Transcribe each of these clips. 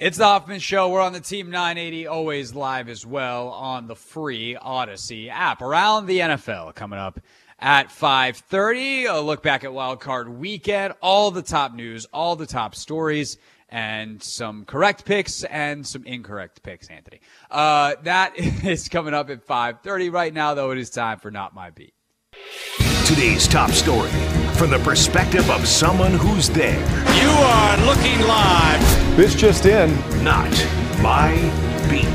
It's the Hoffman Show. We're on the Team 980, always live as well on the free Audacy app. Around the NFL coming up at 5:30. A look back at Wild Card Weekend, all the top news, all the top stories, and some correct picks and some incorrect picks. Anthony, uh, that is coming up at 5:30. Right now, though, it is time for Not My Beat. Today's top story from the perspective of someone who's there. You are looking live. This just in. Not my beat.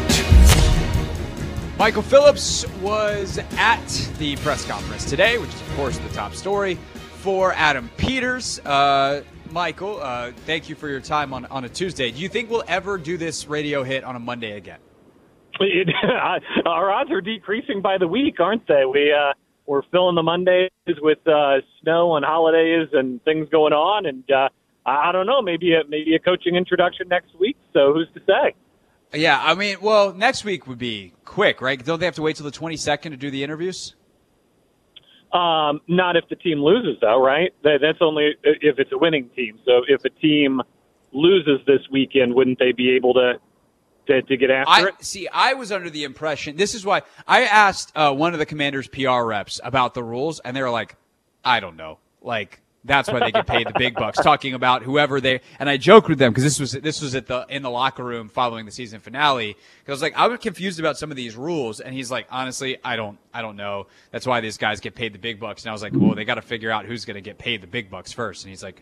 Michael Phillips was at the press conference today, which is, of course, the top story for Adam Peters. Uh, Michael, uh, thank you for your time on, on a Tuesday. Do you think we'll ever do this radio hit on a Monday again? It, our odds are decreasing by the week, aren't they? We uh, we're filling the Mondays with uh, snow and holidays and things going on, and uh, I don't know, maybe a, maybe a coaching introduction next week. So who's to say? Yeah, I mean, well, next week would be quick, right? Don't they have to wait till the 22nd to do the interviews? Um, not if the team loses, though, right? That's only if it's a winning team. So if a team loses this weekend, wouldn't they be able to to, to get after I, it? See, I was under the impression. This is why I asked uh, one of the Commanders' PR reps about the rules, and they were like, "I don't know." Like that's why they get paid the big bucks. Talking about whoever they and I joked with them because this was this was at the in the locker room following the season finale. I was like, I was confused about some of these rules, and he's like, honestly, I don't I don't know. That's why these guys get paid the big bucks. And I was like, well, they got to figure out who's going to get paid the big bucks first. And he's like.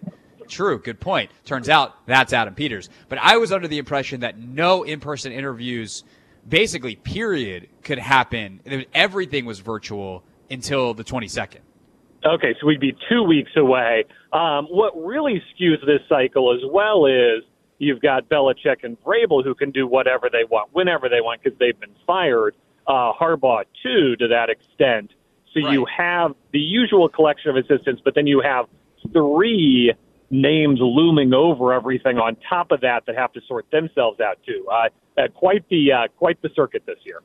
True, good point. Turns out that's Adam Peters. But I was under the impression that no in-person interviews, basically, period, could happen. Everything was virtual until the 22nd. Okay, so we'd be two weeks away. Um, what really skews this cycle as well is you've got Belichick and Vrabel who can do whatever they want, whenever they want, because they've been fired. Uh, Harbaugh too, to that extent. So Right. you have the usual collection of assistants, but then you have three names looming over everything on top of that that have to sort themselves out too. Uh, uh, quite the uh, quite the circuit this year.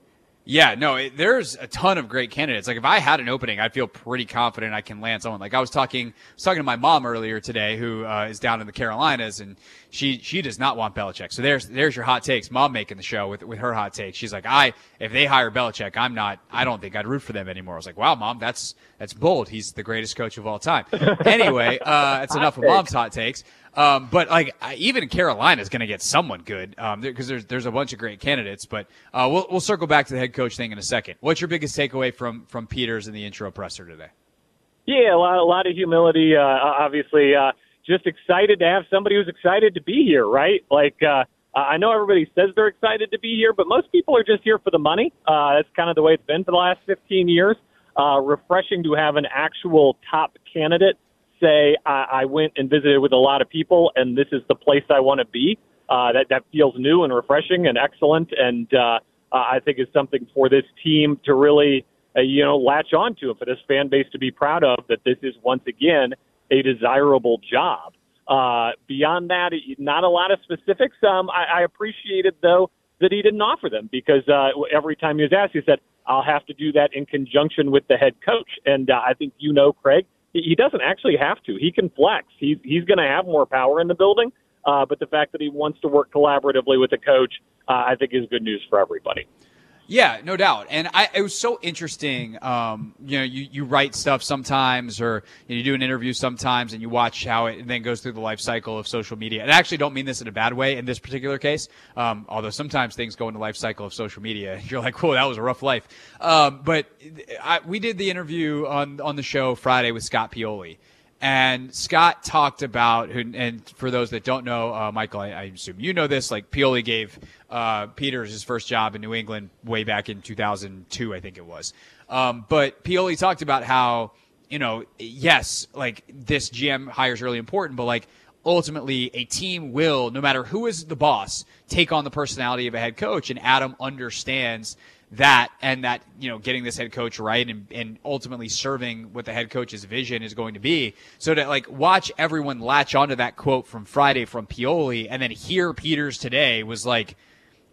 Yeah, no, it, there's a ton of great candidates. Like if I had an opening, I'd feel pretty confident I can land someone. Like I was talking, I was talking to my mom earlier today, who uh, is down in the Carolinas, and she she does not want Belichick. So there's there's your hot takes. Mom making the show with with her hot take. She's like, I if they hire Belichick, I'm not. I don't think I'd root for them anymore. I was like, wow, mom, that's that's bold. He's the greatest coach of all time. anyway, uh, that's enough of mom's hot takes. Um, but like even Carolina is going to get someone good um, because there's there's a bunch of great candidates. But uh, we'll we'll circle back to the head coach thing in a second. What's your biggest takeaway from from Peters in the intro presser today? Yeah, a lot, a lot of humility. Uh, obviously, uh, just excited to have somebody who's excited to be here, right? Like, uh, I know everybody says they're excited to be here, but most people are just here for the money. Uh, that's kind of the way it's been for the last 15 years. Uh, refreshing to have an actual top candidate say, I, I went and visited with a lot of people, and this is the place I want to be. Uh, that that feels new and refreshing and excellent, and uh, I think is something for this team to really, uh, you know, latch onto, and for this fan base to be proud of. That this is once again a desirable job. Uh, beyond that, not a lot of specifics. Um, I, I appreciated though that he didn't offer them because uh, every time he was asked, he said, "I'll have to do that in conjunction with the head coach." And uh, I think you know, Craig, he doesn't actually have to. He can flex. He's he's going to have more power in the building. Uh, but the fact that he wants to work collaboratively with the coach, uh, I think, is good news for everybody. Yeah, no doubt. And I, it was so interesting. Um, you know, you, you write stuff sometimes or you, know, you do an interview sometimes and you watch how it then goes through the life cycle of social media. And I actually don't mean this in a bad way in this particular case. Um, although sometimes things go in the life cycle of social media. You're like, whoa, that was a rough life. Um, but I, we did the interview on, on the show Friday with Scott Pioli. And Scott talked about, and for those that don't know, uh, Michael, I, I, assume you know this. Like Pioli gave uh, Peters his first job in New England way back in 2002, I think it was. Um, but Pioli talked about how, you know, yes, like this GM hire is really important, but like ultimately a team will, no matter who is the boss, take on the personality of a head coach. And Adam understands that and that you know getting this head coach right and, and ultimately serving what the head coach's vision is going to be. So to like watch everyone latch onto that quote from friday from pioli and then hear peters today was like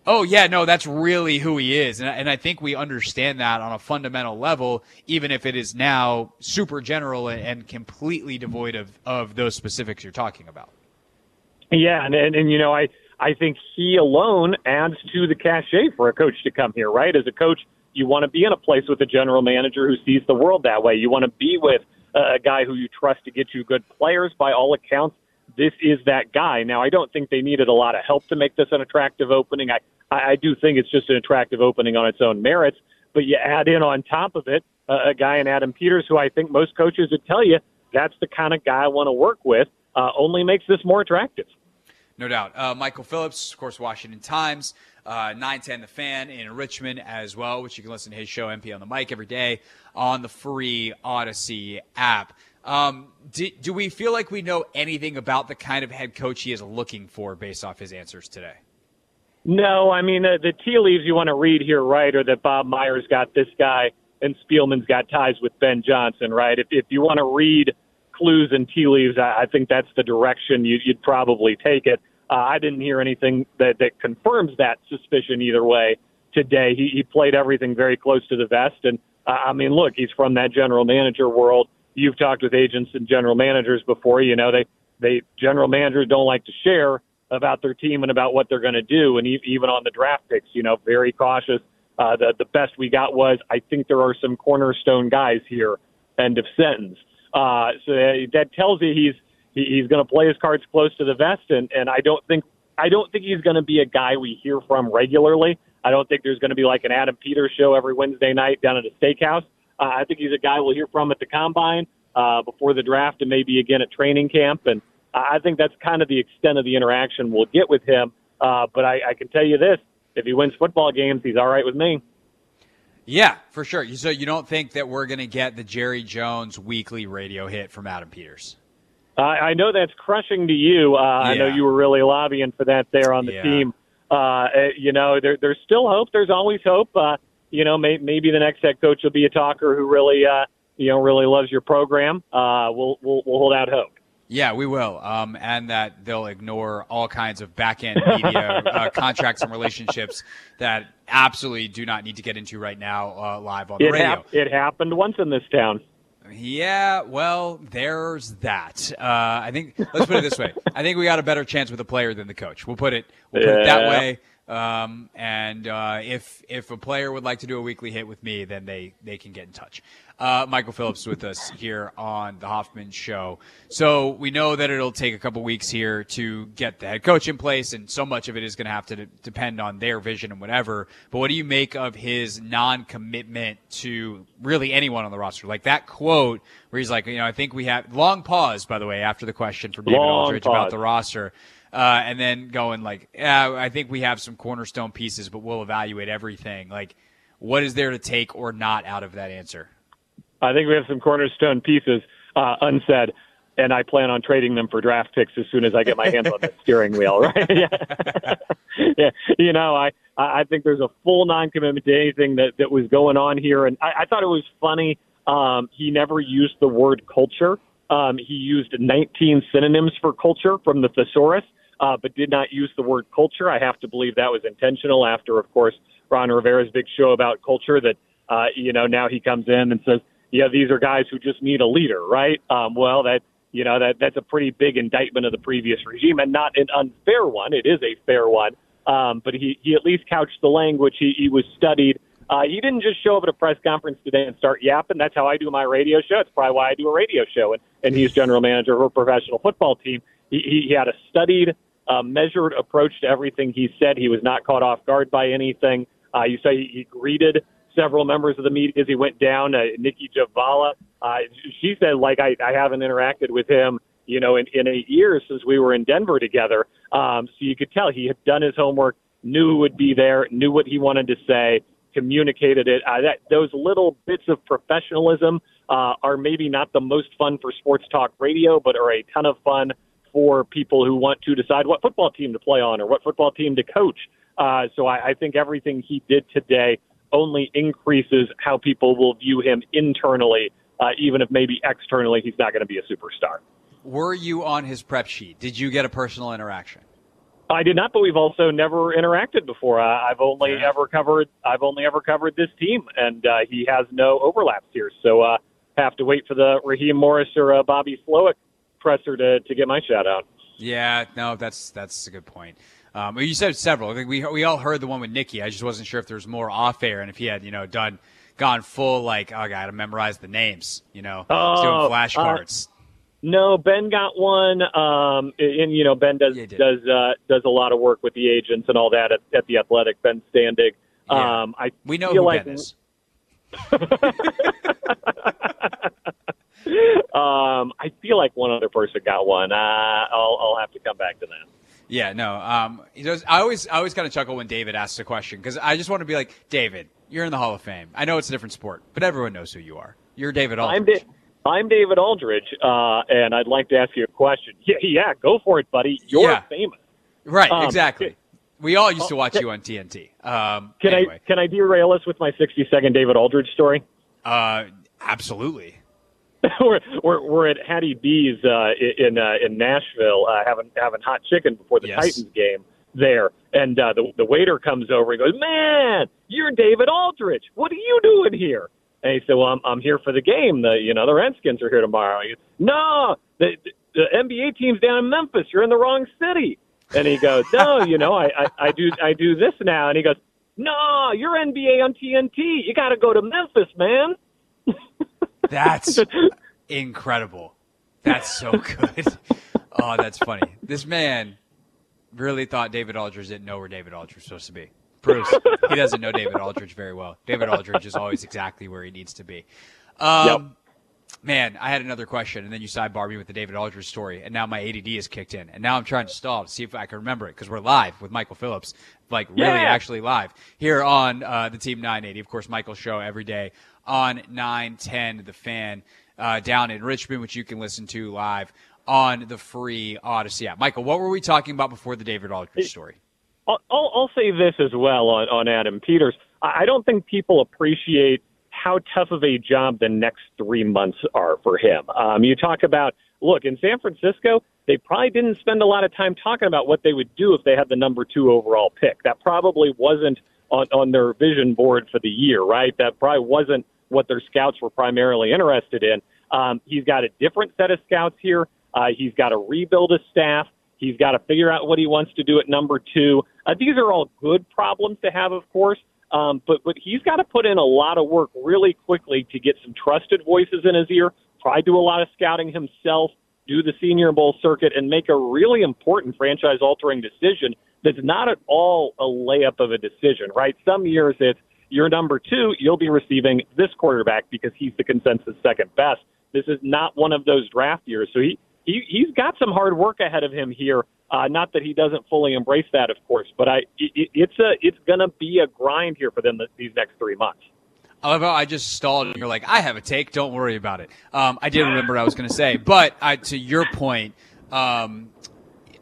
oh yeah no that's really who he is. And, and i think we understand that on a fundamental level even if it is now super general and, and completely devoid of, of those specifics you're talking about. Yeah, and, and and you know, I I think he alone adds to the cachet for a coach to come here, right? As a coach, you want to be in a place with a general manager who sees the world that way. You want to be with a guy who you trust to get you good players. By all accounts, this is that guy. Now, I don't think they needed a lot of help to make this an attractive opening. I, I do think it's just an attractive opening on its own merits. But you add in on top of it uh, a guy in Adam Peters, who I think most coaches would tell you that's the kind of guy I want to work with. Uh, only makes this more attractive. No doubt. Uh, Michael Phillips, of course, Washington Times, uh, 910 The Fan in Richmond as well, which you can listen to his show, MP on the Mic, every day on the free Audacy app. Um, do, do we feel like we know anything about the kind of head coach he is looking for based off his answers today? No, I mean, uh, the tea leaves you want to read here, right, are that Bob Myers got this guy and Spielman's got ties with Ben Johnson, right? If, if you want to read clues and tea leaves, I, I think that's the direction you, you'd probably take it. Uh, I didn't hear anything that, that confirms that suspicion either way today. He, he played everything very close to the vest. And uh, I mean, look, he's from that general manager world. You've talked with agents and general managers before. You know, they, they general managers don't like to share about their team and about what they're going to do. And even on the draft picks, you know, very cautious. Uh, the, the best we got was, I think there are some cornerstone guys here. End of sentence. Uh, so that tells you he's he's going to play his cards close to the vest, and and I don't think I don't think he's going to be a guy we hear from regularly. I don't think there's going to be like an Adam Peters show every Wednesday night down at a steakhouse. Uh, I think he's a guy we'll hear from at the combine uh, before the draft, and maybe again at training camp. And I think that's kind of the extent of the interaction we'll get with him. Uh, but I, I can tell you this: if he wins football games, he's all right with me. Yeah, for sure. So you don't think that we're going to get the Jerry Jones weekly radio hit from Adam Peters? Uh, I know that's crushing to you. Uh, yeah. I know you were really lobbying for that there on the yeah. team. Uh, eh, you know, there, there's still hope. There's always hope. Uh, you know, may, maybe the next head coach will be a talker who really, uh, you know, really loves your program. Uh, we'll, we'll, we'll hold out hope. Yeah, we will. Um, and that they'll ignore all kinds of back end media uh, contracts and relationships that absolutely do not need to get into right now uh, live on the it radio. Hap- it happened once in this town. Yeah, well, there's that. Uh, I think let's put it this way. I think we got a better chance with a player than the coach. We'll put it, we'll put yeah. it that way. Um, and uh, if if a player would like to do a weekly hit with me, then they they can get in touch. Uh, Michael Phillips with us here on the Hoffman Show. So we know that it'll take a couple weeks here to get the head coach in place, and so much of it is going to have to depend on their vision and whatever. But what do you make of his non-commitment to really anyone on the roster? Like that quote where he's like, you know, I think we have long pause, by the way, after the question from David long Aldridge pause. about the roster. Uh, and then going like, yeah, I think we have some cornerstone pieces, but we'll evaluate everything. Like, what is there to take or not out of that answer? I think we have some cornerstone pieces uh, unsaid, and I plan on trading them for draft picks as soon as I get my hands on the steering wheel. Right? yeah. yeah. You know, I I think there's a full non-commitment to anything that that was going on here, and I, I thought it was funny. Um, he never used the word culture. Um, he used 19 synonyms for culture from the thesaurus, uh, but did not use the word culture. I have to believe that was intentional. After, of course, Ron Rivera's big show about culture, that uh, you know now he comes in and says yeah, these are guys who just need a leader, right? Um, well, that you know that that's a pretty big indictment of the previous regime, and not an unfair one. It is a fair one, um, but he he at least couched the language. He he was studied. Uh, he didn't just show up at a press conference today and start yapping. That's how I do my radio show. It's probably why I do a radio show. And, and he's general manager of a professional football team. He, he, he had a studied, uh, measured approach to everything he said. He was not caught off guard by anything. Uh, you say he, he greeted several members of the media as he went down. Uh, Nicki Jhabvala, uh, she said, like, I, I haven't interacted with him, you know, in, in eight years since we were in Denver together. Um, so you could tell he had done his homework, knew who would be there, knew what he wanted to say, communicated it. Uh, that those little bits of professionalism uh, are maybe not the most fun for sports talk radio, but are a ton of fun for people who want to decide what football team to play on or what football team to coach. Uh, so I, I think everything he did today only increases how people will view him internally, uh, even if maybe externally he's not going to be a superstar. Were you on his prep sheet? Did you get a personal interaction? I did not, but we've also never interacted before. Uh, I've only yeah. ever covered I've only ever covered this team, and uh, he has no overlaps here. So uh, have to wait for the Raheem Morris or uh, Bobby Slowik presser to to get my shout out. Yeah, no, that's that's a good point. Um, you said several. I think we we all heard the one with Nicki. I just wasn't sure if there was more off air and if he had you know done gone full like oh, I got to memorize the names. You know, oh, doing flashcards. Uh, no, Ben got one, um, and you know Ben does does uh, does a lot of work with the agents and all that at, at the Athletic. Ben Standig. Yeah. Um, I we know who like, Ben is. um, I feel like one other person got one. Uh, I'll I'll have to come back to that. Yeah, no. Um, he does. I always I always kind of chuckle when David asks a question because I just want to be like David. You're in the Hall of Fame. I know it's a different sport, but everyone knows who you are. You're David Aldridge. I'm da- I'm David Aldridge, uh, and I'd like to ask you a question. Yeah, yeah, go for it, buddy. You're yeah. famous. Right, um, exactly. We all used to watch you on TNT. Um, can anyway. I can I derail us with my 60 second David Aldridge story? Uh, absolutely. we're, we're we're at Hattie B's uh, in uh, in Nashville uh, having having hot chicken before the yes. Titans game there, and uh, the the waiter comes over and goes, "Man, you're David Aldridge. What are you doing here?" And he said, "Well, I'm I'm here for the game. The you know the Redskins are here tomorrow." He goes, "No, the, the NBA team's down in Memphis. You're in the wrong city." And he goes, "No, you know I, I I do I do this now." And he goes, "No, you're NBA on TNT. You got to go to Memphis, man." That's incredible. That's so good. oh, that's funny. This man really thought David Aldridge didn't know where David Aldridge was supposed to be. Bruce, he doesn't know David Aldridge very well. David Aldridge is always exactly where he needs to be. Um, yep. Man, I had another question, and then you sidebar me with the David Aldridge story, and now my ADD is kicked in, and now I'm trying to stall to see if I can remember it because we're live with Michael Phillips, like really yeah. actually live here on uh, the Team 980. Of course, Michael's show every day on 910 The Fan uh, down in Richmond, which you can listen to live on the free Audacy app. Michael, what were we talking about before the David Aldridge story? I'll, I'll say this as well on, on Adam Peters. I don't think people appreciate how tough of a job the next three months are for him. Um, you talk about, look, in San Francisco, they probably didn't spend a lot of time talking about what they would do if they had the number two overall pick. That probably wasn't on, on their vision board for the year, right? That probably wasn't what their scouts were primarily interested in. Um, he's got a different set of scouts here. Uh, he's got to rebuild his staff. He's got to figure out what he wants to do at number two. Uh, these are all good problems to have, of course, um, but but he's got to put in a lot of work really quickly to get some trusted voices in his ear. Try to do a lot of scouting himself, do the Senior Bowl circuit, and make a really important franchise-altering decision. That's not at all a layup of a decision, right? Some years it's you're number two, you'll be receiving this quarterback because he's the consensus second best. This is not one of those draft years, so he he he's got some hard work ahead of him here. Uh, not that he doesn't fully embrace that, of course, but I it, it's a it's going to be a grind here for them these next three months. I just stalled and you're like, I have a take. Don't worry about it. Um, I did remember what I was going to say, but I, to your point, um,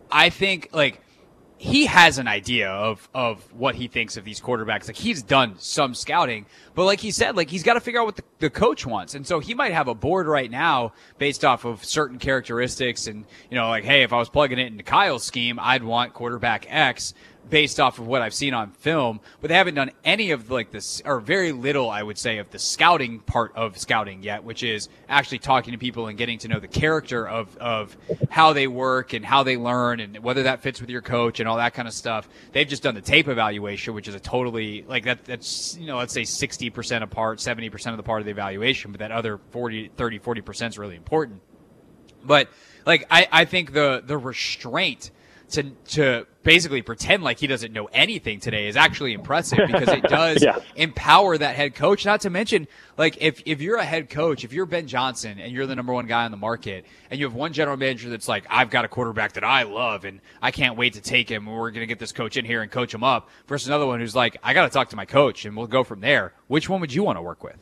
I think like he has an idea of of what he thinks of these quarterbacks. Like he's done some scouting, but like he said, like he's got to figure out what the, the coach wants. And so he might have a board right now based off of certain characteristics and you know, like, hey, if I was plugging it into Kyle's scheme, I'd want quarterback X based off of what I've seen on film, but they haven't done any of like this or very little, I would say, of the scouting part of scouting yet, which is actually talking to people and getting to know the character of, of how they work and how they learn and whether that fits with your coach and all that kind of stuff. They've just done the tape evaluation, which is a totally like that, that's, you know, let's say 60% of part, 70% of the part of the evaluation, but that other 40, 30, 40% is really important. But like, I, I think the, the restraint to to basically pretend like he doesn't know anything today is actually impressive because it does yes. empower that head coach. Not to mention, like if if you're a head coach, if you're Ben Johnson and you're the number one guy on the market, and you have one general manager that's like, I've got a quarterback that I love and I can't wait to take him, and we're gonna get this coach in here and coach him up, versus another one who's like, I got to talk to my coach and we'll go from there. Which one would you want to work with?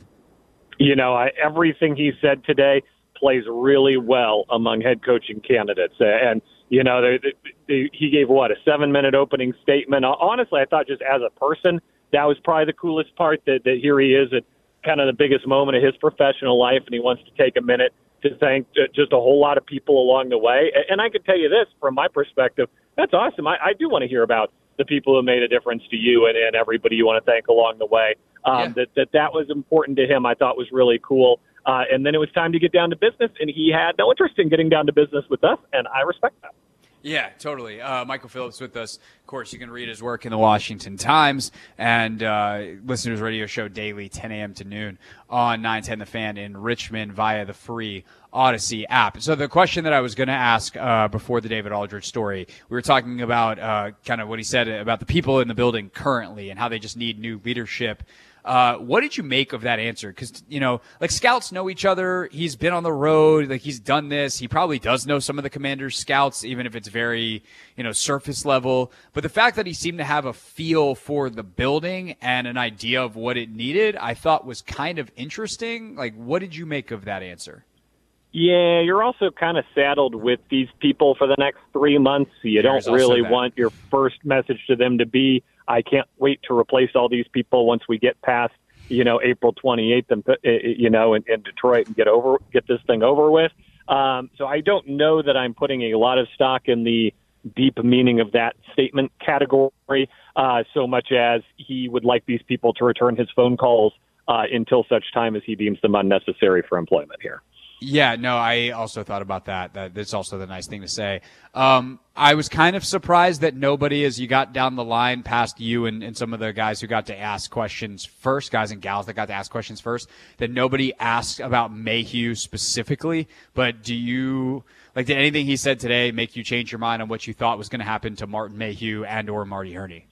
You know, I, everything he said today plays really well among head coaching candidates, and you know, they, they, they, he gave what a seven-minute opening statement. Honestly, I thought just as a person, that was probably the coolest part. That, that here he is at kind of the biggest moment of his professional life, and he wants to take a minute to thank just a whole lot of people along the way. And I can tell you this from my perspective, that's awesome. I, I do want to hear about the people who made a difference to you and, and everybody you want to thank along the way. Um, yeah. That that that was important to him. I thought was really cool. Uh, and then it was time to get down to business, and he had no interest in getting down to business with us, and I respect that. Yeah, totally. Uh, Michael Phillips with us. Of course, you can read his work in the Washington Times and uh, radio show daily, 10 a.m. to noon on 910 The Fan in Richmond via the free Audacy app. So the question that I was going to ask uh, before the David Aldridge story, we were talking about uh, kind of what he said about the people in the building currently and how they just need new leadership. Uh, what did you make of that answer? Because you know, like scouts know each other. He's been on the road. Like he's done this. He probably does know some of the commander's scouts, even if it's very you know surface level. But the fact that he seemed to have a feel for the building and an idea of what it needed, I thought was kind of interesting. Like, what did you make of that answer? Yeah, you're also kind of saddled with these people for the next three months. You There's don't really want your first message to them to be, "I can't wait to replace all these people once we get past, you know, April 28th and uh, you know in, in Detroit and get over get this thing over with." Um, so I don't know that I'm putting a lot of stock in the deep meaning of that statement category, uh, so much as he would like these people to return his phone calls uh, until such time as he deems them unnecessary for employment here. Yeah, no, I also thought about that. That that's also the nice thing to say. Um, I was kind of surprised that nobody, as you got down the line past you and, and some of the guys who got to ask questions first, guys and gals that got to ask questions first, that nobody asked about Mayhew specifically. But do you like did anything he said today make you change your mind on what you thought was going to happen to Martin Mayhew and or Marty Hurney?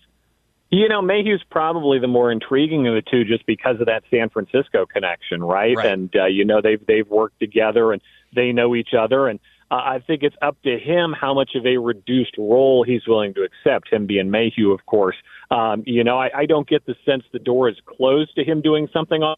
You know, Mayhew's probably the more intriguing of the two, just because of that San Francisco connection, right? Right. And uh, you know, they've they've worked together and they know each other, and uh, I think it's up to him how much of a reduced role he's willing to accept. Him being Mayhew, of course. Um, you know, I, I don't get the sense the door is closed to him doing something on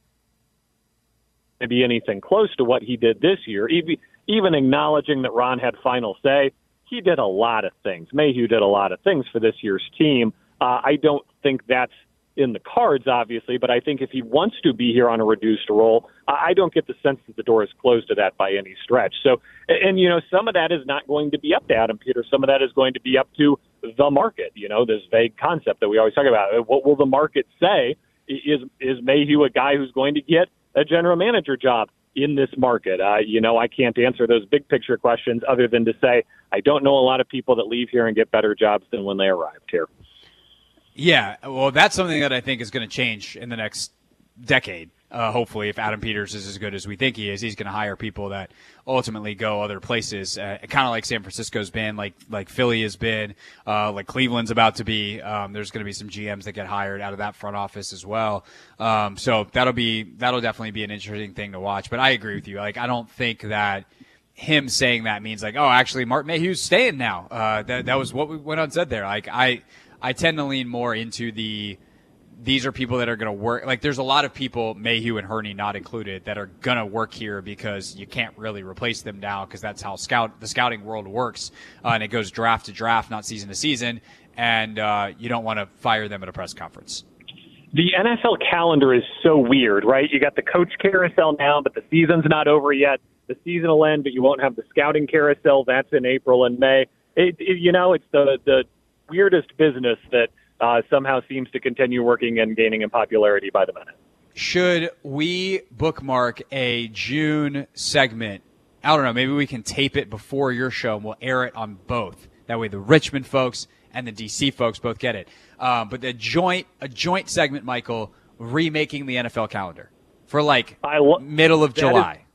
maybe anything close to what he did this year. Even even acknowledging that Ron had final say, he did a lot of things. Mayhew did a lot of things for this year's team. Uh, I don't think that's in the cards, obviously, but I think if he wants to be here on a reduced role, I don't get the sense that the door is closed to that by any stretch. So, and, you know, some of that is not going to be up to Adam Peters. Some of that is going to be up to the market. You know, this vague concept that we always talk about. Uh, What will the market say? Is is Mayhew a guy who's going to get a general manager job in this market? Uh, you know, I can't answer those big picture questions other than to say I don't know a lot of people that leave here and get better jobs than when they arrived here. Yeah, well, that's something that I think is going to change in the next decade. Uh, hopefully, if Adam Peters is as good as we think he is, he's going to hire people that ultimately go other places. Uh, kind of like San Francisco's been, like like Philly has been, uh, like Cleveland's about to be. Um, there's going to be some GMs that get hired out of that front office as well. Um, so that'll be that'll definitely be an interesting thing to watch. But I agree with you. Like I don't think that him saying that means like, oh, actually, Mark Mayhew's staying now. Uh, that that was what we went on said there. Like I I tend to lean more into the these are people that are going to work. Like there's a lot of people, Mayhew and Hurney not included, that are going to work here because you can't really replace them now because that's how scout the scouting world works, uh, and it goes draft to draft, not season to season, and uh, you don't want to fire them at a press conference. the NFL calendar is so weird, right? You got the coach carousel now, but the season's not over yet. The season will end, but you won't have the scouting carousel. That's in April and May. It, it, you know, it's the the weirdest business that uh, somehow seems to continue working and gaining in popularity by the minute. Should we bookmark a June segment? I don't know. Maybe we can tape it before your show and we'll air it on both. That way, the Richmond folks and the DC folks both get it. Um, but the joint, a joint segment, Michael, remaking the NFL calendar for like lo- middle of that is- July.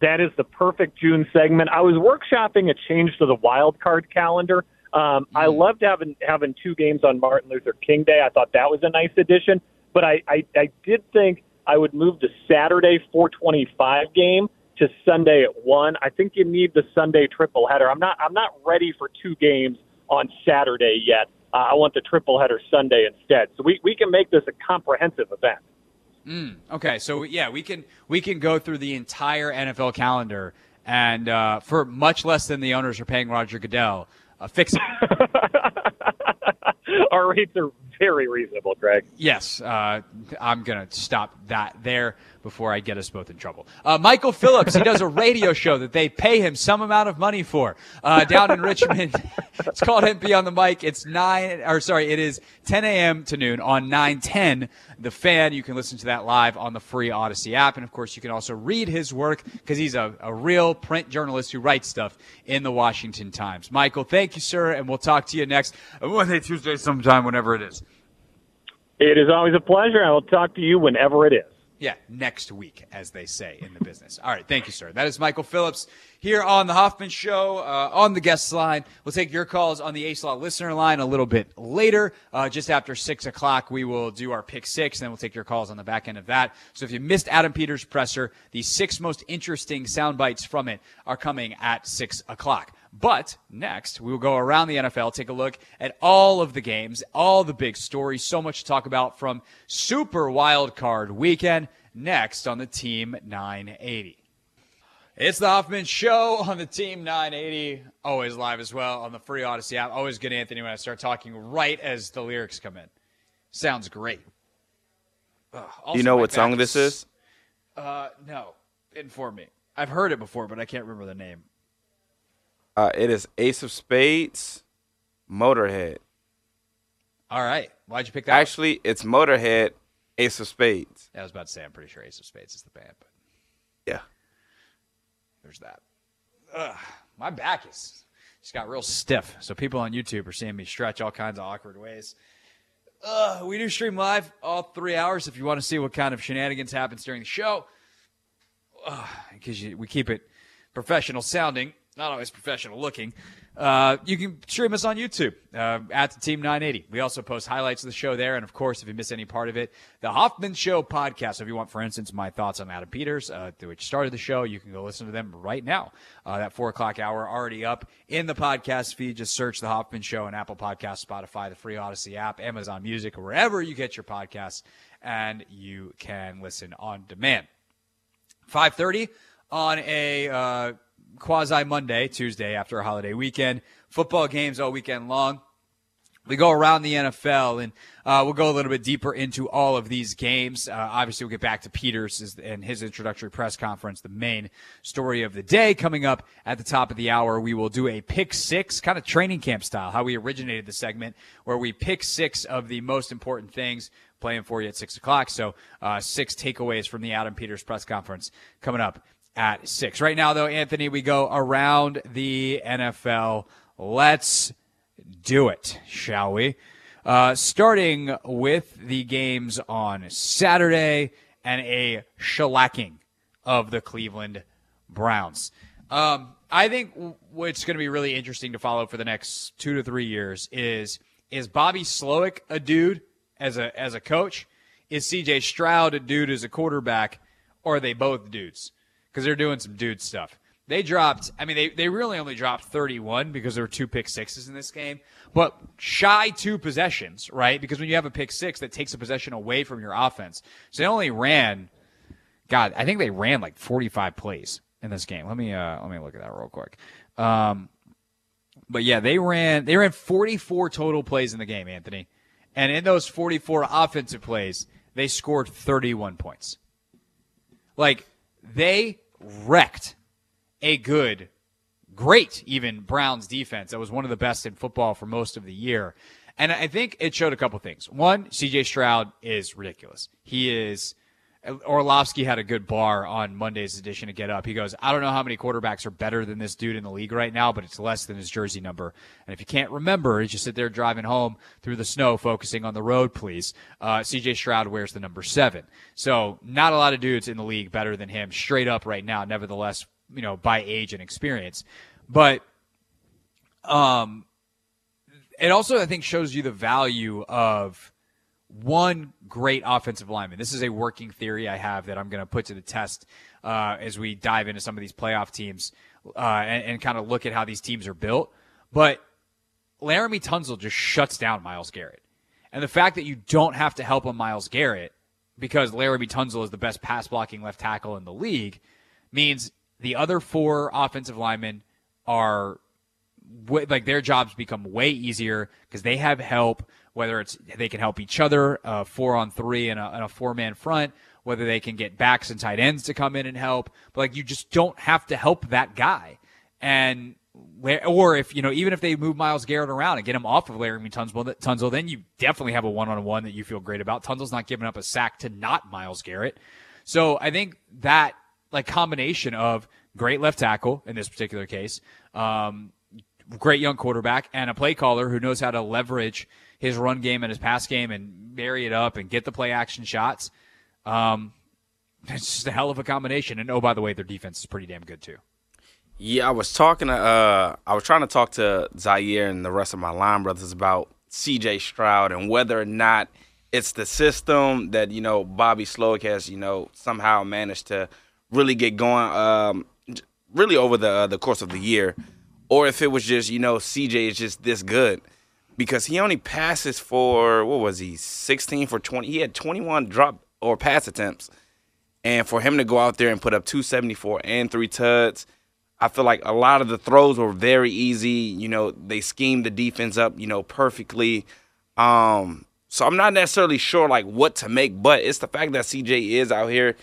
That is the perfect June segment. I was workshopping a change to the wild card calendar. Um, I loved having having two games on Martin Luther King Day. I thought that was a nice addition. But I, I, I did think I would move the Saturday 425 game to Sunday at one. I think you need the Sunday triple header. I'm not I'm not ready for two games on Saturday yet. Uh, I want the triple header Sunday instead. So we, we can make this a comprehensive event. Okay, so yeah, we can we can go through the entire NFL calendar and uh, for much less than the owners are paying Roger Goodell, uh, fix it. Our rates are very reasonable, Greg. Yes, uh, I'm going to stop that there before I get us both in trouble. Uh, Michael Phillips, he does a radio show that they pay him some amount of money for uh, down in Richmond. it's called MP on the Mic. It's 9, or sorry, it is 10 a.m. to noon on 910 The Fan. You can listen to that live on the free Audacy app. And of course, you can also read his work because he's a, a real print journalist who writes stuff in the Washington Times. Michael, thank you, sir, and we'll talk to you next Monday, Tuesday, sometime, whenever it is. It is always a pleasure. I will talk to you whenever it is. Yeah, next week, as they say in the business. All right, thank you, sir. That is Michael Phillips here on the Hoffman Show uh, on the guest line. We'll take your calls on the Ace Law listener line a little bit later. Uh, just after six o'clock, we will do our pick six, and then we'll take your calls on the back end of that. So if you missed Adam Peters' presser, the six most interesting sound bites from it are coming at six o'clock. But next, we will go around the NFL, take a look at all of the games, all the big stories, so much to talk about from Super Wild Card Weekend. Next on the Team 980. It's the Hoffman Show on the Team 980, always live as well on the free Audacy app. Always good, Anthony, when I start talking right as the lyrics come in. Sounds great. Ugh, you know what song this is? Uh, no. Inform me. I've heard it before, but I can't remember the name. Uh, it is Ace of Spades, Motorhead. All right. Why'd you pick that? Actually, it's Motorhead, Ace of Spades. Yeah, I was about to say, I'm pretty sure Ace of Spades is the band, but yeah, there's that. Ugh, my back is just got real stiff. So people on YouTube are seeing me stretch all kinds of awkward ways. Uh, we do stream live all three hours if you want to see what kind of shenanigans happens during the show. Because we keep it professional sounding not always professional looking. Uh, you can stream us on YouTube uh, at the Team 980. We also post highlights of the show there, and of course, if you miss any part of it, the Hoffman Show podcast. So if you want, for instance, my thoughts on Adam Peters, uh, which started the show, you can go listen to them right now. Uh, that four o'clock hour already up in the podcast feed. Just search the Hoffman Show on Apple Podcast, Spotify, the free Audacy app, Amazon Music, wherever you get your podcasts, and you can listen on demand. 5:30 on a uh, quasi Monday, Tuesday after a holiday weekend. Football games all weekend long. We go around the NFL and uh, we'll go a little bit deeper into all of these games. Uh, obviously, we'll get back to Peters and his introductory press conference, the main story of the day. Coming up at the top of the hour, we will do a pick six, kind of training camp style, how we originated the segment, where we pick six of the most important things playing for you at six o'clock. So, uh, six takeaways from the Adam Peters press conference coming up at six. Right now, though, Anthony, we go around the NFL. Let's do it, shall we? Uh, starting with the games on Saturday and a shellacking of the Cleveland Browns. Um, I think what's going to be really interesting to follow for the next two to three years is is Bobby Slowik a dude as a as a coach? Is C.J. Stroud a dude as a quarterback? Or are they both dudes? Because they're doing some dude stuff. They dropped, I mean, they, they really only dropped 31 because there were two pick sixes in this game, but shy two possessions, right? Because when you have a pick six, that takes a possession away from your offense. So they only ran, God, I think they ran like 45 plays in this game. Let me, uh, let me look at that real quick. Um, but yeah, they ran, they ran 44 total plays in the game, Anthony. And in those 44 offensive plays, they scored 31 points. Like, they wrecked a good, great even Browns defense that was one of the best in football for most of the year. And I think it showed a couple things. One, CJ Stroud is ridiculous. He is Orlovsky had a good bar on Monday's edition of Get Up. He goes, I don't know how many quarterbacks are better than this dude in the league right now, but it's less than his jersey number. And if you can't remember, you sit there driving home through the snow, focusing on the road, please, uh, CJ Stroud wears the number seven. So not a lot of dudes in the league better than him straight up right now, nevertheless, you know, by age and experience. But, um, it also, I think, shows you the value of one great offensive lineman. This is a working theory I have that I'm going to put to the test uh, as we dive into some of these playoff teams uh, and, and kind of look at how these teams are built. But Laremy Tunsil just shuts down Myles Garrett. And the fact that you don't have to help on Myles Garrett because Laremy Tunsil is the best pass blocking left tackle in the league means the other four offensive linemen are like their jobs become way easier because they have help whether it's they can help each other, uh, four on three and a, a four man front, whether they can get backs and tight ends to come in and help. But like you just don't have to help that guy. And where, or if you know, even if they move Myles Garrett around and get him off of Laremy Tunsil, Tunsil, then you definitely have a one on one that you feel great about. Tunsil's not giving up a sack to not Myles Garrett. So I think that like combination of great left tackle in this particular case, um, great young quarterback, and a play caller who knows how to leverage his run game and his pass game and marry it up and get the play action shots. Um, it's just a hell of a combination. And oh, by the way, their defense is pretty damn good too. Yeah, I was talking to, uh, I was trying to talk to Zaire and the rest of my line brothers about CJ Stroud and whether or not it's the system that, you know, Bobby Slowik has, you know, somehow managed to really get going, um, really over the, uh, the course of the year, or if it was just, you know, CJ is just this good because he only passes for, what was he, 16 for 20. He had 21 drop or pass attempts. And for him to go out there and put up 274 and three tuds, I feel like a lot of the throws were very easy. You know, they schemed the defense up, you know, perfectly. Um, so I'm not necessarily sure like what to make, but it's the fact that CJ is out here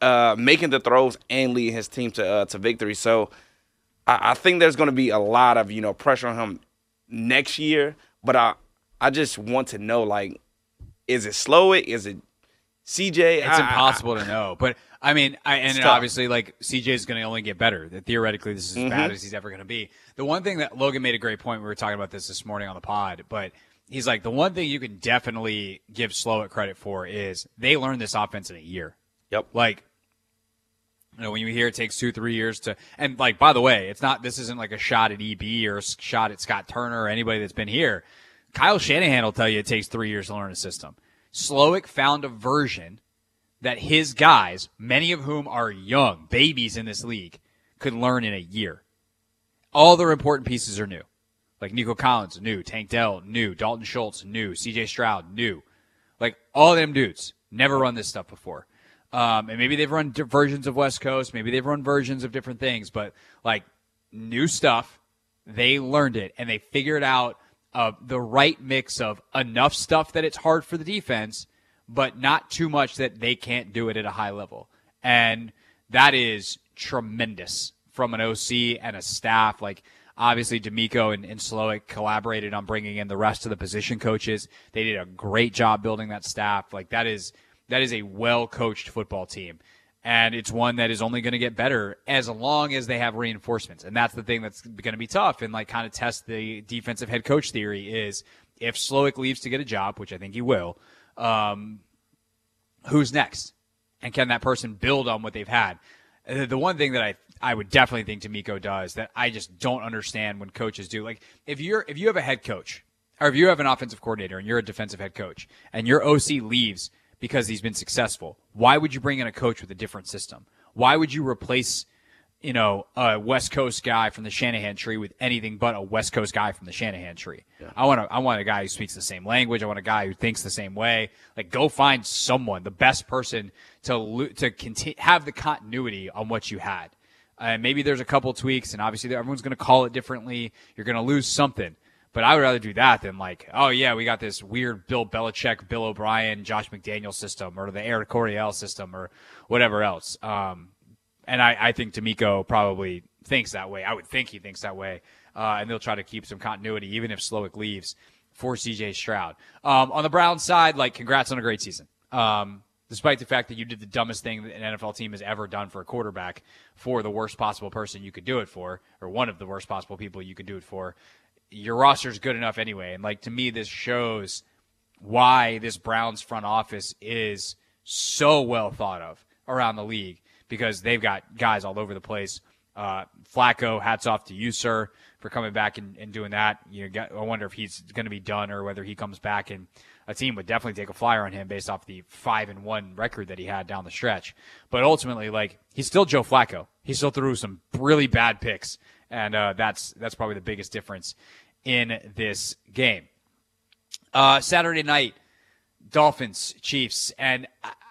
uh, making the throws and leading his team to uh, to victory. So I, I think there's going to be a lot of you know pressure on him next year. But I I just want to know like, is it Slowik is it CJ? It's I, impossible I, to know, but I mean, I, and obviously, like CJ is going to only get better. That theoretically, this is as mm-hmm. bad as he's ever going to be. The one thing that Logan made a great point. We were talking about this this morning on the pod, but he's like the one thing you can definitely give Slowik credit for is they learned this offense in a year. Yep. Like, you know, when you hear it takes two, three years to, and like, by the way, it's not, this isn't like a shot at EB or a shot at Scott Turner or anybody that's been here. Kyle Shanahan will tell you it takes three years to learn a system. Slowik found a version that his guys, many of whom are young, babies in this league, could learn in a year. All their important pieces are new. Like Nico Collins, new. Tank Dell, new. Dalton Schultz, new. CJ Stroud, new. Like all them dudes never run this stuff before. Um, and maybe they've run versions of West Coast. Maybe they've run versions of different things, but like new stuff, they learned it and they figured out uh, the right mix of enough stuff that it's hard for the defense – but not too much that they can't do it at a high level. And that is tremendous from an OC and a staff. Like, obviously, DeMeco and, and Slowik collaborated on bringing in the rest of the position coaches. They did a great job building that staff. Like, that is, that is a well coached football team. And it's one that is only going to get better as long as they have reinforcements. And that's the thing that's going to be tough and like kind of test the defensive head coach theory is if Slowik leaves to get a job, which I think he will, um, who's next? And can that person build on what they've had? The one thing that I I would definitely think DeMeco does that I just don't understand when coaches do. Like if you're if you have a head coach or if you have an offensive coordinator and you're a defensive head coach and your OC leaves because he's been successful, why would you bring in a coach with a different system? Why would you replace you know, a West Coast guy from the Shanahan tree with anything but a West Coast guy from the Shanahan tree. Yeah. I want a, I want a guy who speaks the same language. I want a guy who thinks the same way. Like, go find someone, the best person to to continue have the continuity on what you had. And uh, maybe there's a couple tweaks, and obviously everyone's going to call it differently. You're going to lose something. But I would rather do that than like, oh yeah, we got this weird Bill Belichick, Bill O'Brien, Josh McDaniel system, or the Air Coryell system, or whatever else. Um, and I, I think DeMeco probably thinks that way. I would think he thinks that way. Uh, and they'll try to keep some continuity, even if Slowik leaves for CJ Stroud. Um, on the Browns side, like, congrats on a great season. Um, despite the fact that you did the dumbest thing that an NFL team has ever done for a quarterback for the worst possible person you could do it for, or one of the worst possible people you could do it for, your roster is good enough anyway. And like to me, this shows why this Browns front office is so well thought of around the league because they've got guys all over the place. Uh, Flacco, hats off to you, sir, for coming back and, and doing that. You know, I wonder if he's going to be done or whether he comes back and a team would definitely take a flyer on him based off the five and one record that he had down the stretch. But ultimately, like he's still Joe Flacco. He still threw some really bad picks, and uh, that's that's probably the biggest difference in this game. Uh, Saturday night, Dolphins Chiefs, and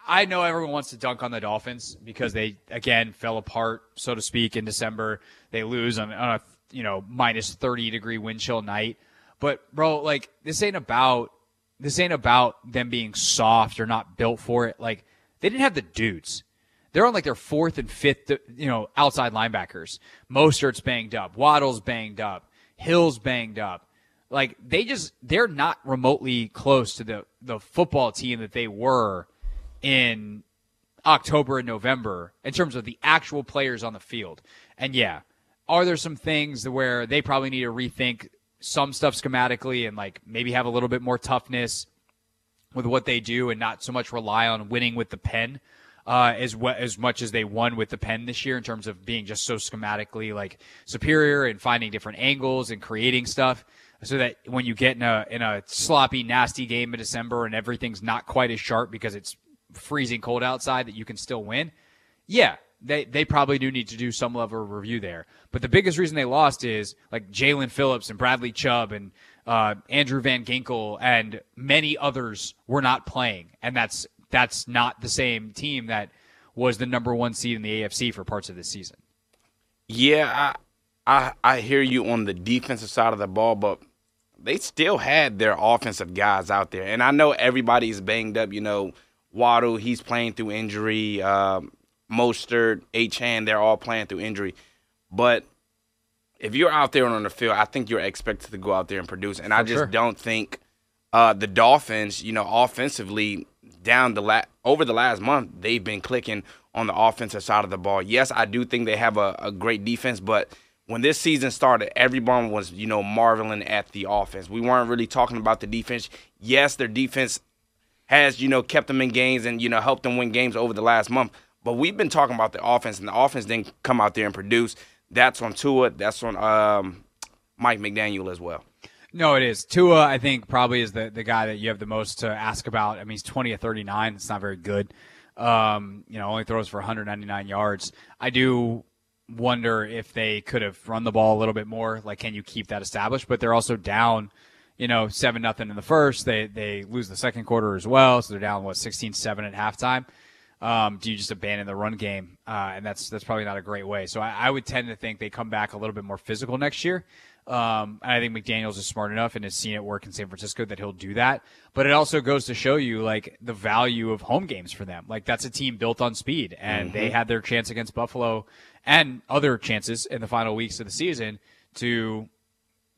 I know everyone wants to dunk on the Dolphins because they again fell apart, so to speak, in December. They lose on, on a you know minus thirty degree wind chill night. But bro, like this ain't about this ain't about them being soft or not built for it. Like they didn't have the dudes. They're on like their fourth and fifth, uh, you know, outside linebackers. Mostert's banged up. Waddle's banged up. Hill's banged up. Like they just they're not remotely close to the the football team that they were in October and November in terms of the actual players on the field. And yeah, are there some things where they probably need to rethink some stuff schematically and like maybe have a little bit more toughness with what they do and not so much rely on winning with the pen uh, as we- as much as they won with the pen this year in terms of being just so schematically like superior and finding different angles and creating stuff so that when you get in a in a sloppy nasty game in December and everything's not quite as sharp because it's freezing cold outside that you can still win. Yeah, they they probably do need to do some level of review there. But the biggest reason they lost is like Jaelan Phillips and Bradley Chubb and uh, Andrew Van Ginkel and many others were not playing, and that's that's not the same team that was the number one seed in the AFC for parts of this season. Yeah, I, I I hear you on the defensive side of the ball, but they still had their offensive guys out there, and I know everybody's banged up. You know, Waddle, he's playing through injury. Um, Mostert, Achane, they're all playing through injury. But if you're out there on the field, I think you're expected to go out there and produce. And I just sure. don't think uh, the Dolphins, you know, offensively down the la- over the last month, they've been clicking on the offensive side of the ball. Yes, I do think they have a, a great defense, but when this season started, everyone was, you know, marveling at the offense. We weren't really talking about the defense. Yes, their defense has, you know, kept them in games and, you know, helped them win games over the last month. But we've been talking about the offense, and the offense didn't come out there and produce. That's on Tua. That's on um, Mike McDaniel as well. No, it is. Tua, I think, probably is the, the guy that you have the most to ask about. I mean, he's 20 of 39. It's not very good. Um, you know, only throws for 199 yards. I do wonder if they could have run the ball a little bit more. Like, can you keep that established? But they're also down, you know, seven nothing in the first. They they lose the second quarter as well, so they're down what 16-7 at halftime. Um, do you just abandon the run game? Uh, and that's that's probably not a great way. So I, I would tend to think they come back a little bit more physical next year. Um, and I think McDaniels is smart enough and has seen it work in San Francisco that he'll do that. But it also goes to show you like the value of home games for them. Like that's a team built on speed, and they had their chance against Buffalo and other chances in the final weeks of the season to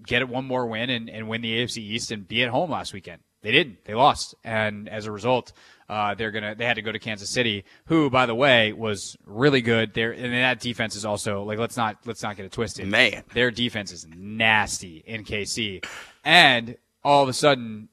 get one more win and, and win the AFC East and be at home last weekend. They didn't. They lost, and as a result, uh, they're gonna they had to go to Kansas City, who, by the way, was really good. There and that defense is also like let's not let's not get it twisted. Man. their defense is nasty in KC, and all of a sudden,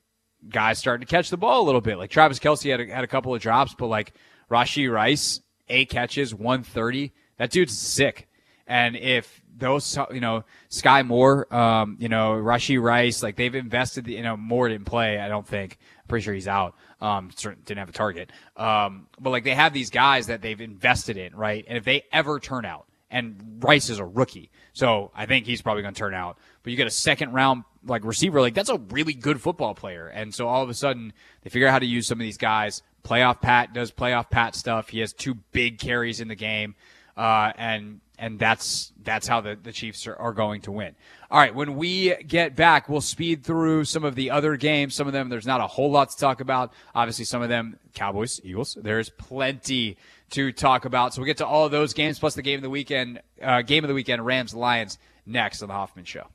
guys starting to catch the ball a little bit. Like Travis Kelce had a, had a couple of drops, but like Rashee Rice, eight catches, one thirty. That dude's sick. And if those, you know, Skyy Moore, um, you know, Rashee Rice, like they've invested, you know, Moore didn't play. I don't think. I'm pretty sure he's out. Um, didn't have a target. Um, but like they have these guys that they've invested in, right? And if they ever turn out, and Rice is a rookie, so I think he's probably going to turn out. But you get a second round like receiver, like that's a really good football player. And so all of a sudden they figure out how to use some of these guys. Playoff Pat does playoff Pat stuff. He has two big carries in the game, uh, and and that's that's how the, the Chiefs are, are going to win. All right, when we get back, we'll speed through some of the other games. Some of them, there's not a whole lot to talk about. Obviously, some of them, Cowboys, Eagles, there's plenty to talk about. So we'll get to all of those games plus the game of the weekend, uh, game of the weekend, Rams Lions next on the Hoffman Show.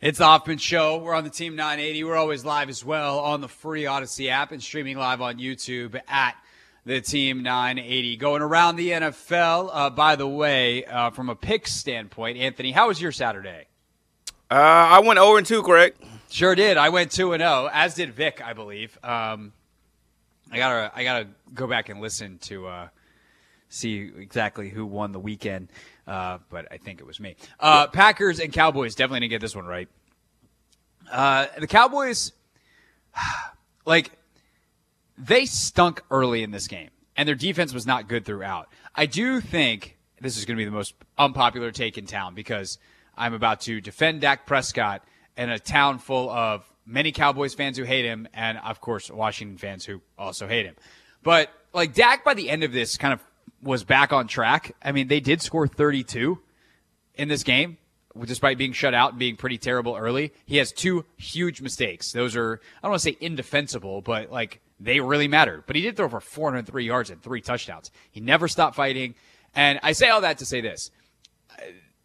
It's the Hoffman Show. We're on the Team 980. We're always live as well on the free Audacy app and streaming live on YouTube at the Team 980. Going around the NFL, uh, by the way, uh, from a pick standpoint, Anthony, how was your Saturday? Uh, I went 0 and 2, correct? Sure did. I went 2 and 0, as did Vic, I believe. Um, I gotta, I gotta go back and listen to uh, see exactly who won the weekend, uh, but I think it was me. Uh, Packers and Cowboys definitely didn't get this one right. Uh, the Cowboys, like, they stunk early in this game, and their defense was not good throughout. I do think this is going to be the most unpopular take in town because I'm about to defend Dak Prescott in a town full of many Cowboys fans who hate him, and of course Washington fans who also hate him. But like Dak, by the end of this, kind of was back on track. I mean, they did score 32 in this game. despite being shut out and being pretty terrible early, he has two huge mistakes. Those are, I don't want to say indefensible, but like they really mattered. But he did throw for 403 yards and three touchdowns. He never stopped fighting. And I say all that to say this.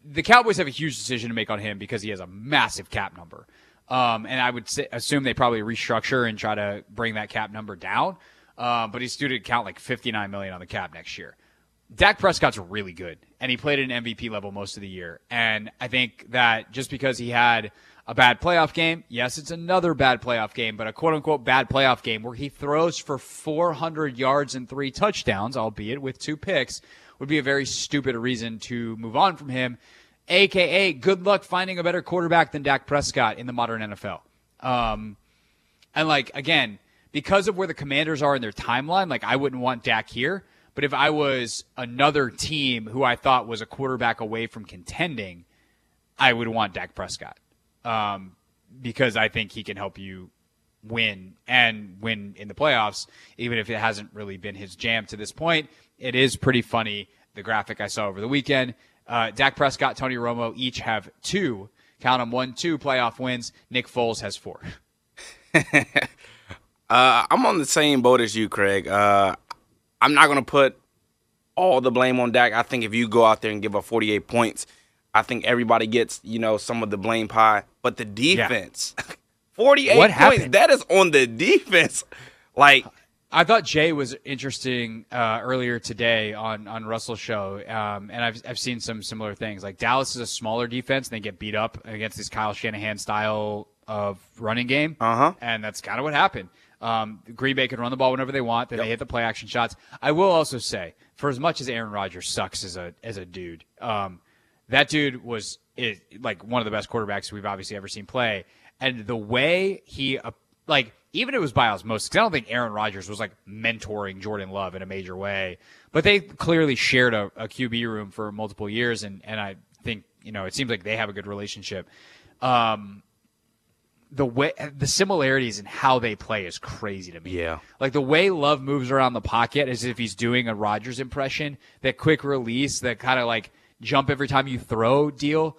The Cowboys have a huge decision to make on him because he has a massive cap number. Um, and I would say, assume they probably restructure and try to bring that cap number down. Um, but he's due to count like 59 million on the cap next year. Dak Prescott's really good, and he played at an MVP level most of the year. And I think that just because he had a bad playoff game, yes, it's another bad playoff game, but a quote unquote bad playoff game where he throws for 400 yards and three touchdowns, albeit with two picks, would be a very stupid reason to move on from him. AKA, good luck finding a better quarterback than Dak Prescott in the modern NFL. Um, and like, again, because of where the commanders are in their timeline, like, I wouldn't want Dak here. But if I was another team who I thought was a quarterback away from contending, I would want Dak Prescott um, because I think he can help you win and win in the playoffs, even if it hasn't really been his jam to this point. It is pretty funny. The graphic I saw over the weekend. Uh, Dak Prescott, Tony Romo each have two, count them one, two playoff wins. Nick Foles has four. uh, I'm on the same boat as you, Craig. Uh, I'm not going to put all the blame on Dak. I think if you go out there and give up 48 points, I think everybody gets, you know, some of the blame pie. But the defense, yeah. 48 what points, happened? that is on the defense. Like, I thought Jay was interesting uh, earlier today on on Russell's show, um, and I've I've seen some similar things. Like Dallas is a smaller defense, and they get beat up against this Kyle Shanahan style of running game, uh-huh. and that's kind of what happened. Um, Green Bay can run the ball whenever they want. They, yep. they hit the play action shots. I will also say, for as much as Aaron Rodgers sucks as a as a dude, um, that dude was is, like one of the best quarterbacks we've obviously ever seen play. And the way he uh, like even if it was by osmosis. Cause I don't think Aaron Rodgers was like mentoring Jordan Love in a major way, but they clearly shared a, a QB room for multiple years, and and I think you know it seems like they have a good relationship. Um, the way the similarities in how they play is crazy to me. Yeah. Like the way Love moves around the pocket as if he's doing a Rodgers impression, that quick release, that kind of like jump every time you throw deal.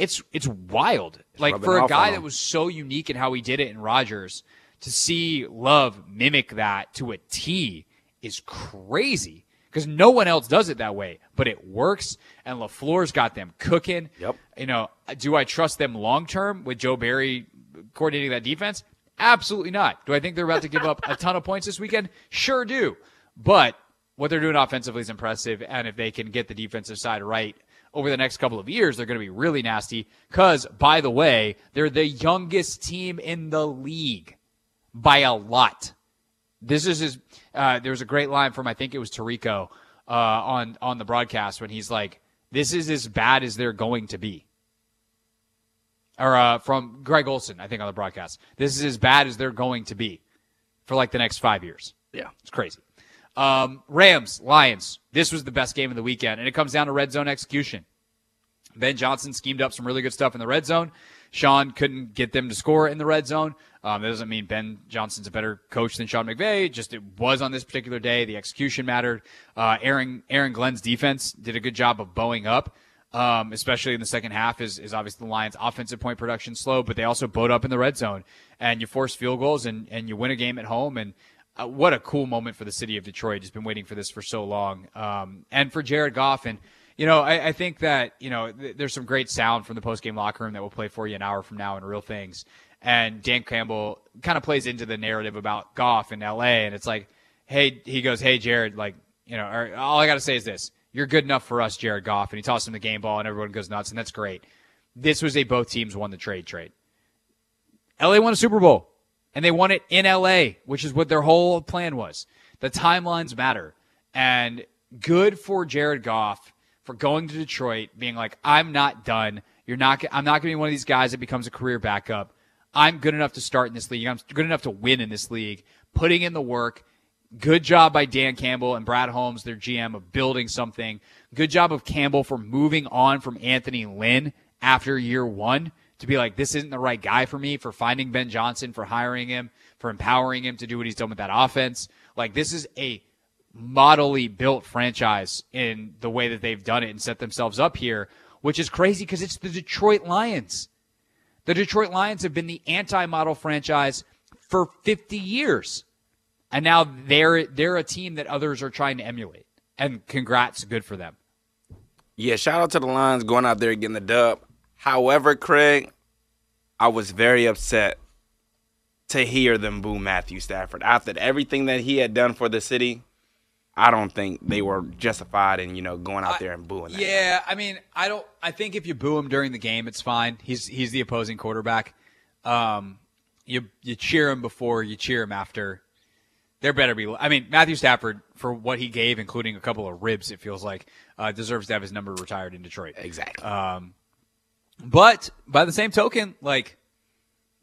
It's it's wild. Like for a guy that was so unique in how he did it in Rodgers, to see Love mimic that to a T is crazy because no one else does it that way, but it works. And LaFleur's got them cooking. Yep. You know, do I trust them long term with Joe Barry coordinating that defense? Absolutely not. Do I think they're about to give up a ton of points this weekend? Sure do. But what they're doing offensively is impressive. And if they can get the defensive side right over the next couple of years, they're going to be really nasty. Because, by the way, they're the youngest team in the league by a lot. This is his. Uh, there was a great line from I think it was Tirico uh, on on the broadcast when he's like, "This is as bad as they're going to be." or uh, from Greg Olsen, I think on the broadcast. This is as bad as they're going to be for like the next five years. Yeah, it's crazy. Um, Rams, Lions. This was the best game of the weekend, and it comes down to red zone execution. Ben Johnson schemed up some really good stuff in the red zone. Sean couldn't get them to score in the red zone. Um, that doesn't mean Ben Johnson's a better coach than Sean McVay. Just it was on this particular day. The execution mattered. Uh, Aaron Aaron Glenn's defense did a good job of bowing up um, especially in the second half, is, is obviously the Lions' offensive point production slow, but they also bowed up in the red zone, and you force field goals and, and you win a game at home. And uh, what a cool moment for the city of Detroit. Just been waiting for this for so long. Um, and for Jared Goff. And, you know, I, I think that, you know, th- there's some great sound from the post game locker room that we'll play for you an hour from now in Real Things. And Dan Campbell kind of plays into the narrative about Goff in LA. And it's like, hey, he goes, hey, Jared, like, you know, or, all I got to say is this you're good enough for us, Jared Goff. And he tosses him the game ball, and everyone goes nuts, and that's great. This was a both teams won the trade trade. LA won a Super Bowl, and they won it in LA, which is what their whole plan was. The timelines matter. And good for Jared Goff for going to Detroit, being like, I'm not done. You're not, I'm not going to be one of these guys that becomes a career backup. I'm good enough to start in this league. I'm good enough to win in this league, putting in the work Good job by Dan Campbell and Brad Holmes, their GM, of building something. Good job of Campbell for moving on from Anthony Lynn after year one to be like, this isn't the right guy for me, for finding Ben Johnson, for hiring him, for empowering him to do what he's done with that offense. Like, this is a modelly built franchise in the way that they've done it and set themselves up here. which is crazy because it's the Detroit Lions. The Detroit Lions have been the anti-model franchise for 50 years. And now they're they're a team that others are trying to emulate. And congrats, good for them. Yeah, shout out to the Lions going out there getting the dub. However, Craig, I was very upset to hear them boo Matthew Stafford after everything that he had done for the city. I don't think they were justified in you know going out there and booing. That yeah, I mean, I don't. I think if you boo him during the game, it's fine. He's he's the opposing quarterback. Um, you you cheer him before you cheer him after. There better be. I mean, Matthew Stafford for what he gave, including a couple of ribs, it feels like uh, deserves to have his number retired in Detroit. exactly. Um, but by the same token, like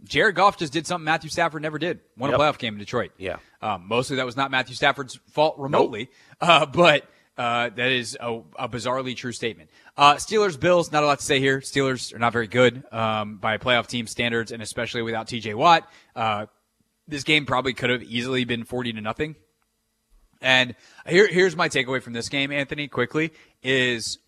Jared Goff just did something Matthew Stafford never did. Won Yep. a playoff game in Detroit. Yeah. Um, mostly that was not Matthew Stafford's fault remotely, uh, but uh, that is a, a bizarrely true statement. Uh, Steelers Bills, not a lot to say here. Steelers are not very good um, by playoff team standards, and especially without T.J. Watt. Uh, this game probably could have easily been forty to nothing. And here, here's my takeaway from this game, Anthony. Quickly is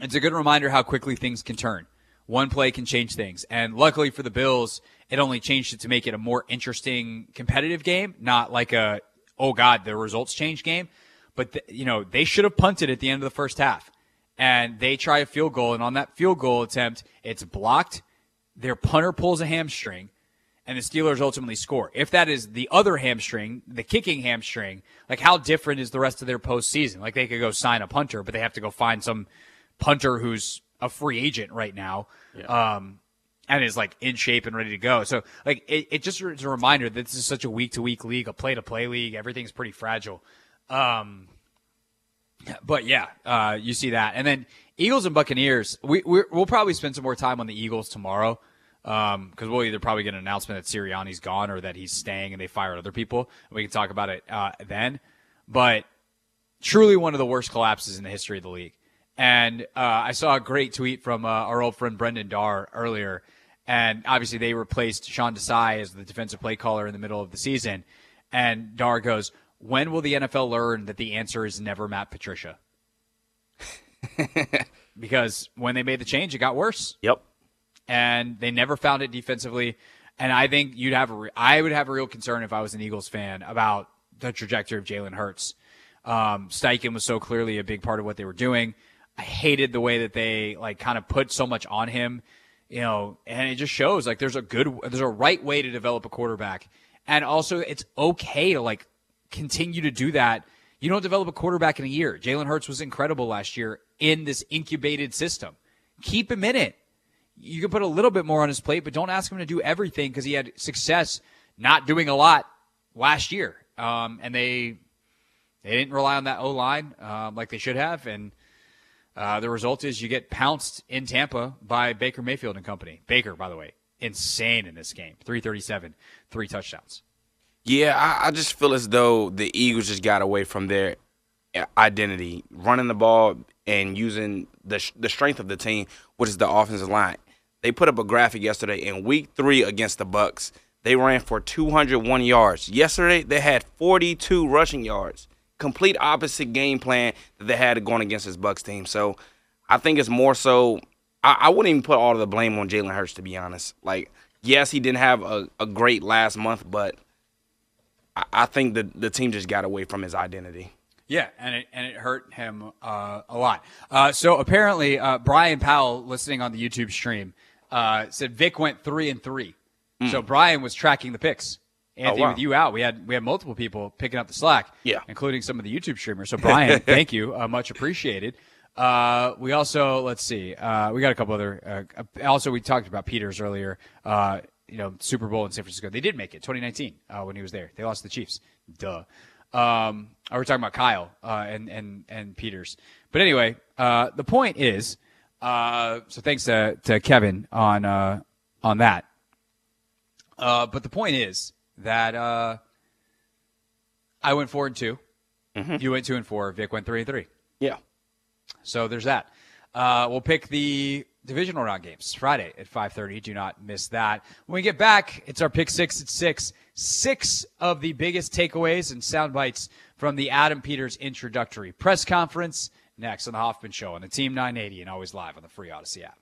it's a good reminder how quickly things can turn. One play can change things. And luckily for the Bills, it only changed it to make it a more interesting competitive game, not like a, oh God, the results change game. But, you know, they should have punted at the end of the first half. And they try a field goal. And on that field goal attempt, it's blocked. Their punter pulls a hamstring and the Steelers ultimately score. If that is the other hamstring, the kicking hamstring, like how different is the rest of their postseason? Like they could go sign a punter, but they have to go find some punter who's a free agent right now, um, and is like in shape and ready to go. So like it, it just is a reminder that this is such a week to week league, a play to play league. Everything's pretty fragile. Um, but yeah, uh, you see that, and then Eagles and Buccaneers. We we will probably spend some more time on the Eagles tomorrow because we'll either probably get an announcement that Sirianni's gone or that he's staying and they fired other people. We can talk about it uh, then. But truly one of the worst collapses in the history of the league. And uh, I saw a great tweet from uh, our old friend Brendan Darr earlier. And obviously, they replaced Sean Desai as the defensive play caller in the middle of the season. And Darr goes, When will the NFL learn that the answer is never Matt Patricia? because when they made the change, it got worse Yep. and they never found it defensively. And I think you'd have a re- I would have a real concern if I was an Eagles fan about the trajectory of Jalen Hurts. Um, Steichen was so clearly a big part of what they were doing. I hated the way that they like kind of put so much on him, you know, and it just shows like there's a good, there's a right way to develop a quarterback, and also it's okay to like continue to do that. You don't develop a quarterback in a year. Jalen Hurts was incredible last year in this incubated system. Keep him in it you can put a little bit more on his plate, but don't ask him to do everything because he had success not doing a lot last year. Um, and they they didn't rely on that O line um, like they should have, and uh, the result is you get pounced in Tampa by Baker Mayfield and company. Baker, by the way, insane in this game, three thirty seven, three touchdowns. Yeah, I, I just feel as though the Eagles just got away from their identity, running the ball and using the the strength of the team, which is the offensive line. They put up a graphic yesterday in Week Three against the Bucs. They ran for 201 yards. Yesterday, they had 42 rushing yards. Complete opposite game plan that they had going against this Bucs team. So, I think it's more so. I, I wouldn't even put all of the blame on Jalen Hurts, to be honest. Like, yes, he didn't have a, a great last month, but I, I think the the team just got away from his identity. Yeah, and it and it hurt him uh, a lot. Uh, so apparently, uh, Brian Powell, listening on the YouTube stream, uh, said Vic went three and three. So Brian was tracking the picks. Anthony, wow. with you out, we had we had multiple people picking up the slack. Yeah. including some of the YouTube streamers. So Brian, thank you, uh, much appreciated. Uh, we also let's see, uh, we got a couple other. Uh, also, we talked about Peters earlier. Uh, you know, Super Bowl in San Francisco. They did make it 2019 uh, when he was there. They lost to the Chiefs. Duh. Um, oh, we're talking about Kyle uh, and and and Peters. But anyway, uh, the point is, uh, so thanks to, to Kevin on uh, on that. Uh, but the point is that uh, I went four and 2 You went two and four. Vic went three and three. Yeah. So there's that. Uh, we'll pick the divisional round games Friday at 5:30. Do not miss that. When we get back, it's our pick six at six. Six of the biggest takeaways and sound bites from the Adam Peters introductory press conference. next on the Hoffman Show on the Team 980 and always live on the free Audacy app.